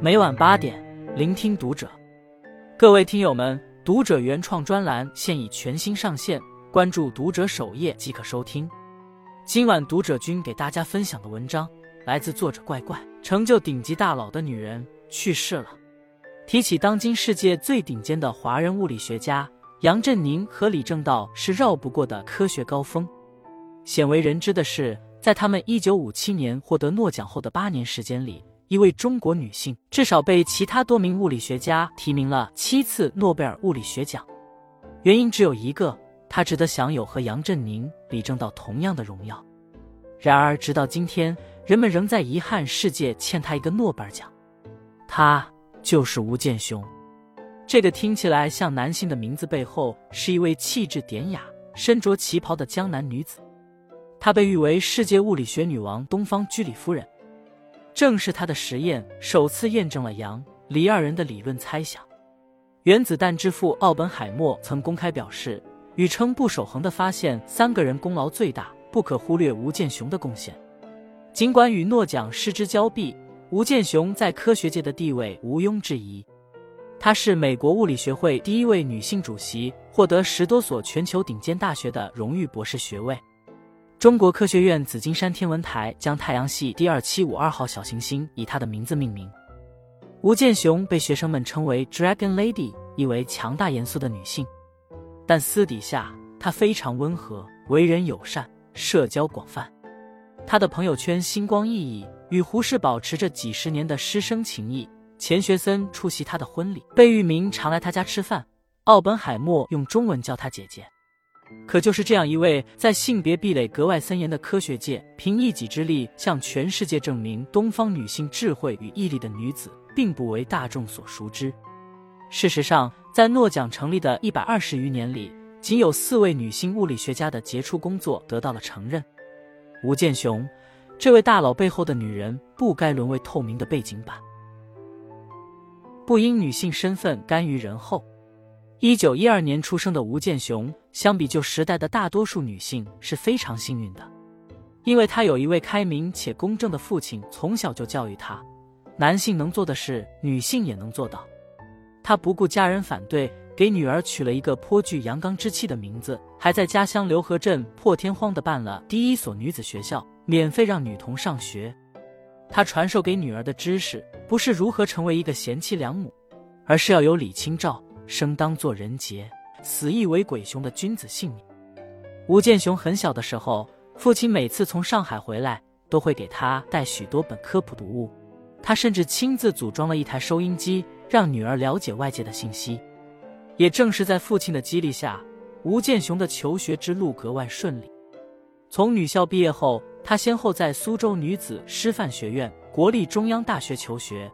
每晚八点，聆听读者。各位听友们，读者原创专栏现已全新上线，关注读者首页即可收听。今晚读者君给大家分享的文章来自作者怪怪。成就顶级大佬的女人去世了。提起当今世界最顶尖的华人物理学家杨振宁和李政道，是绕不过的科学高峰。鲜为人知的是，在他们一九五七年获得诺奖后的八年时间里。一位中国女性，至少被其他多名物理学家提名了七次诺贝尔物理学奖。原因只有一个，她值得享有和杨振宁、李政道同样的荣耀。然而，直到今天，人们仍在遗憾世界欠她一个诺贝尔奖。她就是吴健雄。这个听起来像男性的名字背后，是一位气质典雅、身着旗袍的江南女子。她被誉为世界物理学女王、东方居里夫人。正是他的实验首次验证了杨、李二人的理论猜想。原子弹之父奥本海默曾公开表示，与称不守恒的发现，三个人功劳最大，不可忽略吴健雄的贡献。尽管与诺奖失之交臂，吴健雄在科学界的地位毋庸置疑。她是美国物理学会第一位女性主席，获得十多所全球顶尖大学的荣誉博士学位。中国科学院紫金山天文台将太阳系第二七五二号小行星以他的名字命名。吴健雄被学生们称为 “Dragon Lady”，意为强大严肃的女性。但私底下，她非常温和，为人友善，社交广泛。她的朋友圈星光熠熠，与胡适保持着几十年的师生情谊。钱学森出席她的婚礼，贝聿铭常来她家吃饭，奥本海默用中文叫她姐姐。可就是这样一位在性别壁垒格外森严的科学界，凭一己之力向全世界证明东方女性智慧与毅力的女子，并不为大众所熟知。事实上，在诺奖成立的一百二十余年里，仅有四位女性物理学家的杰出工作得到了承认。吴健雄，这位大佬背后的女人，不该沦为透明的背景板，不因女性身份甘于人后。一九一二年出生的吴健雄，相比旧时代的大多数女性是非常幸运的，因为她有一位开明且公正的父亲，从小就教育她，男性能做的事，女性也能做到。他不顾家人反对，给女儿取了一个颇具阳刚之气的名字，还在家乡刘河镇破天荒的办了第一所女子学校，免费让女童上学。他传授给女儿的知识，不是如何成为一个贤妻良母，而是要有李清照。生当作人杰，死亦为鬼雄的君子性命。吴健雄很小的时候，父亲每次从上海回来，都会给他带许多本科普读物。他甚至亲自组装了一台收音机，让女儿了解外界的信息。也正是在父亲的激励下，吴健雄的求学之路格外顺利。从女校毕业后，他先后在苏州女子师范学院、国立中央大学求学。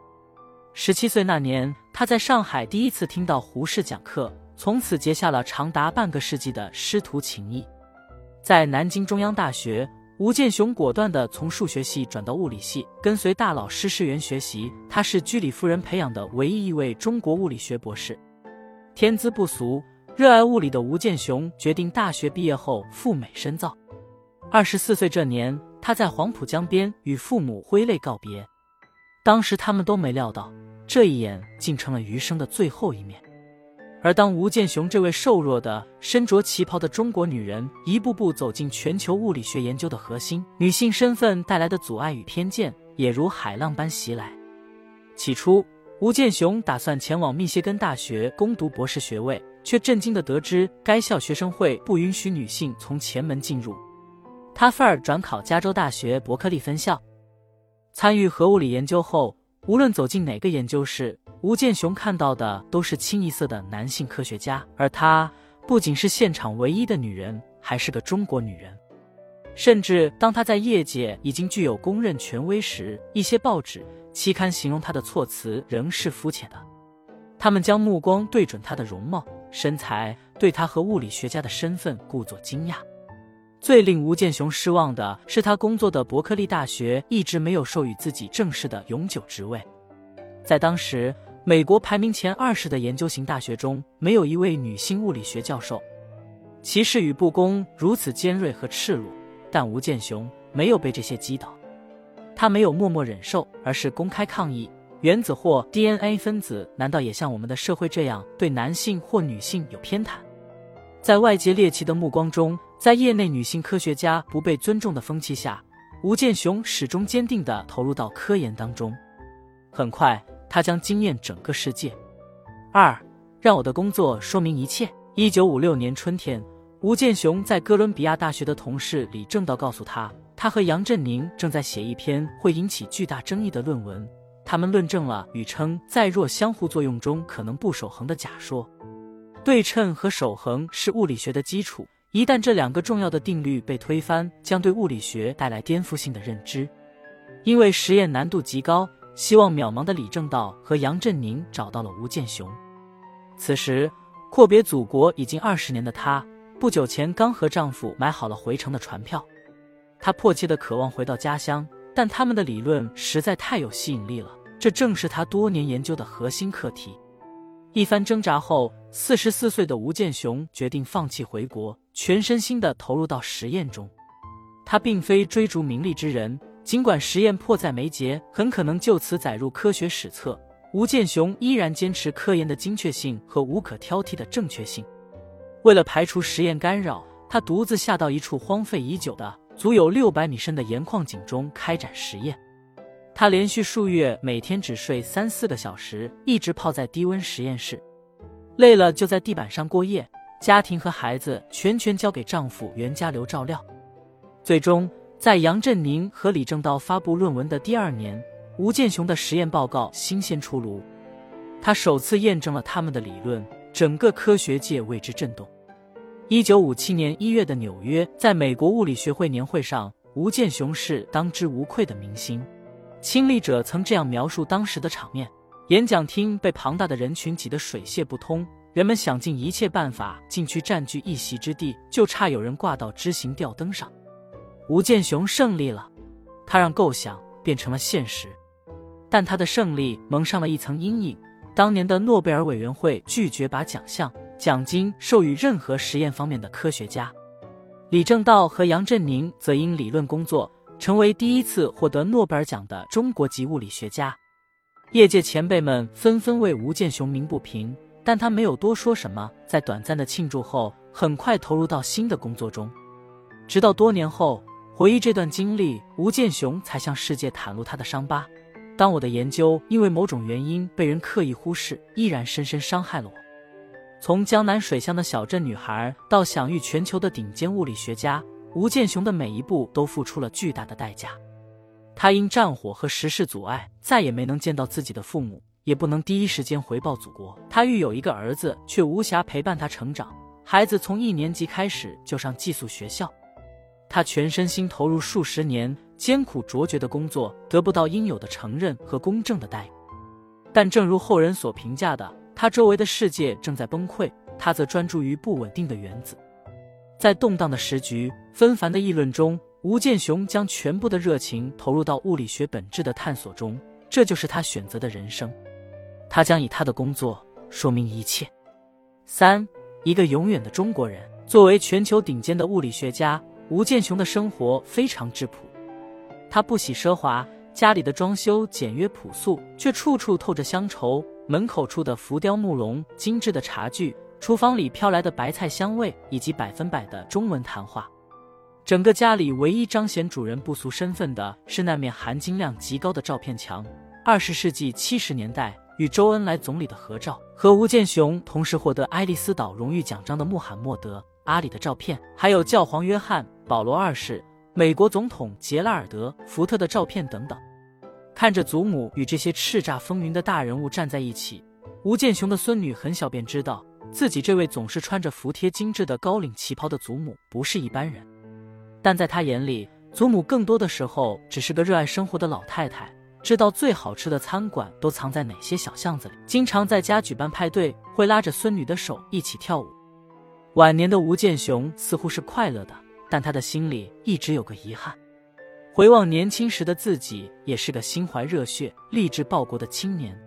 十七岁那年，他在上海第一次听到胡适讲课，从此结下了长达半个世纪的师徒情谊。在南京中央大学，吴健雄果断地从数学系转到物理系，跟随大佬施世元学习。他是居里夫人培养的唯一一位中国物理学博士。天资不俗，热爱物理的吴健雄决定大学毕业后赴美深造。二十四岁这年，他在黄浦江边与父母挥泪告别。当时他们都没料到，这一眼竟成了余生的最后一面。而当吴健雄这位瘦弱的、身着旗袍的中国女人一步步走进全球物理学研究的核心，女性身份带来的阻碍与偏见也如海浪般袭来。起初，吴健雄打算前往密歇根大学攻读博士学位，却震惊地得知该校学生会不允许女性从前门进入。他愤而转考加州大学伯克利分校。参与核物理研究后，无论走进哪个研究室，吴健雄看到的都是清一色的男性科学家。而她不仅是现场唯一的女人，还是个中国女人。甚至当她在业界已经具有公认权威时，一些报纸、期刊形容她的措辞仍是肤浅的。他们将目光对准她的容貌、身材，对她和物理学家的身份故作惊讶。最令吴健雄失望的是，他工作的伯克利大学一直没有授予自己正式的永久职位。在当时，美国排名前二十的研究型大学中，没有一位女性物理学教授。歧视与不公如此尖锐和赤裸，但吴健雄没有被这些击倒。他没有默默忍受，而是公开抗议。原子或 DNA 分子难道也像我们的社会这样对男性或女性有偏袒？在外界猎奇的目光中，在业内女性科学家不被尊重的风气下，吴健雄始终坚定地投入到科研当中。很快，他将惊艳整个世界。二，让我的工作说明一切。一九五六年春天，吴健雄在哥伦比亚大学的同事李政道告诉他，他和杨振宁正在写一篇会引起巨大争议的论文。他们论证了宇称在弱相互作用中可能不守恒的假说。对称和守恒是物理学的基础，一旦这两个重要的定律被推翻，将对物理学带来颠覆性的认知。因为实验难度极高，希望渺茫的李政道和杨振宁找到了吴健雄。此时，阔别祖国已经二十年的她，不久前刚和丈夫买好了回程的船票。她迫切的渴望回到家乡，但他们的理论实在太有吸引力了，这正是她多年研究的核心课题。一番挣扎后，四十四岁的吴健雄决定放弃回国，全身心的投入到实验中。他并非追逐名利之人，尽管实验迫在眉睫，很可能就此载入科学史册，吴健雄依然坚持科研的精确性和无可挑剔的正确性。为了排除实验干扰，他独自下到一处荒废已久的、足有六百米深的盐矿井中开展实验。他连续数月每天只睡三四个小时，一直泡在低温实验室，累了就在地板上过夜。家庭和孩子全权交给丈夫袁家骝照料。最终，在杨振宁和李政道发布论文的第二年，吴健雄的实验报告新鲜出炉，他首次验证了他们的理论，整个科学界为之震动。一九五七年一月的纽约，在美国物理学会年会上，吴健雄是当之无愧的明星。亲历者曾这样描述当时的场面：演讲厅被庞大的人群挤得水泄不通，人们想尽一切办法进去占据一席之地，就差有人挂到知行吊灯上。吴健雄胜利了，他让构想变成了现实，但他的胜利蒙上了一层阴影。当年的诺贝尔委员会拒绝把奖项、奖金授予任何实验方面的科学家，李政道和杨振宁则因理论工作。成为第一次获得诺贝尔奖的中国籍物理学家，业界前辈们纷纷为吴健雄鸣不平，但他没有多说什么。在短暂的庆祝后，很快投入到新的工作中。直到多年后回忆这段经历，吴健雄才向世界袒露他的伤疤：当我的研究因为某种原因被人刻意忽视，依然深深伤害了我。从江南水乡的小镇女孩到享誉全球的顶尖物理学家。吴健雄的每一步都付出了巨大的代价，他因战火和时事阻碍，再也没能见到自己的父母，也不能第一时间回报祖国。他育有一个儿子，却无暇陪伴他成长。孩子从一年级开始就上寄宿学校，他全身心投入数十年艰苦卓绝的工作，得不到应有的承认和公正的待遇。但正如后人所评价的，他周围的世界正在崩溃，他则专注于不稳定的原子。在动荡的时局、纷繁的议论中，吴健雄将全部的热情投入到物理学本质的探索中，这就是他选择的人生。他将以他的工作说明一切。三，一个永远的中国人。作为全球顶尖的物理学家，吴健雄的生活非常质朴。他不喜奢华，家里的装修简约朴素，却处处透着乡愁。门口处的浮雕木龙、精致的茶具。厨房里飘来的白菜香味，以及百分百的中文谈话。整个家里唯一彰显主人不俗身份的是那面含金量极高的照片墙。二十世纪七十年代与周恩来总理的合照，和吴健雄同时获得爱丽丝岛荣誉奖章的穆罕默德·阿里的照片，还有教皇约翰·保罗二世、美国总统杰拉尔德·福特的照片等等。看着祖母与这些叱咤风云的大人物站在一起，吴健雄的孙女很小便知道。自己这位总是穿着服帖精致的高领旗袍的祖母不是一般人，但在他眼里，祖母更多的时候只是个热爱生活的老太太，知道最好吃的餐馆都藏在哪些小巷子里，经常在家举办派对，会拉着孙女的手一起跳舞。晚年的吴健雄似乎是快乐的，但他的心里一直有个遗憾。回望年轻时的自己，也是个心怀热血、立志报国的青年。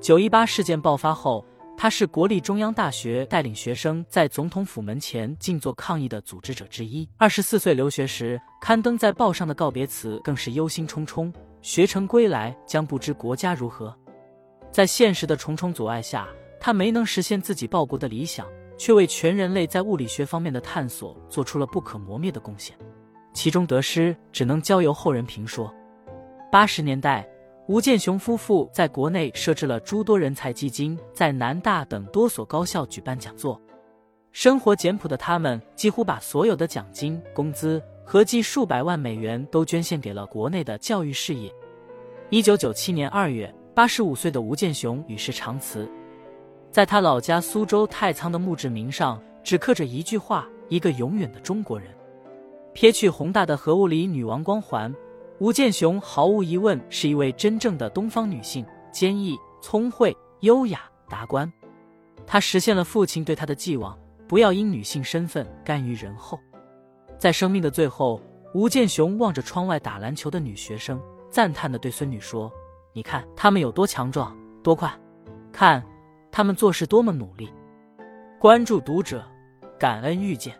九一八事件爆发后。他是国立中央大学带领学生在总统府门前静坐抗议的组织者之一。二十四岁留学时刊登在报上的告别词更是忧心忡忡：学成归来将不知国家如何。在现实的重重阻碍下，他没能实现自己报国的理想，却为全人类在物理学方面的探索做出了不可磨灭的贡献。其中得失，只能交由后人评说。八十年代。吴健雄夫妇在国内设置了诸多人才基金，在南大等多所高校举办讲座。生活简朴的他们，几乎把所有的奖金、工资合计数百万美元都捐献给了国内的教育事业。一九九七年二月，八十五岁的吴健雄与世长辞，在他老家苏州太仓的墓志铭上，只刻着一句话：“一个永远的中国人。”撇去宏大的核物理女王光环。吴健雄毫无疑问是一位真正的东方女性，坚毅、聪慧、优雅、达观。她实现了父亲对她的寄望，不要因女性身份甘于人后。在生命的最后，吴健雄望着窗外打篮球的女学生，赞叹地对孙女说：“你看他们有多强壮，多快！看他们做事多么努力。”关注读者，感恩遇见。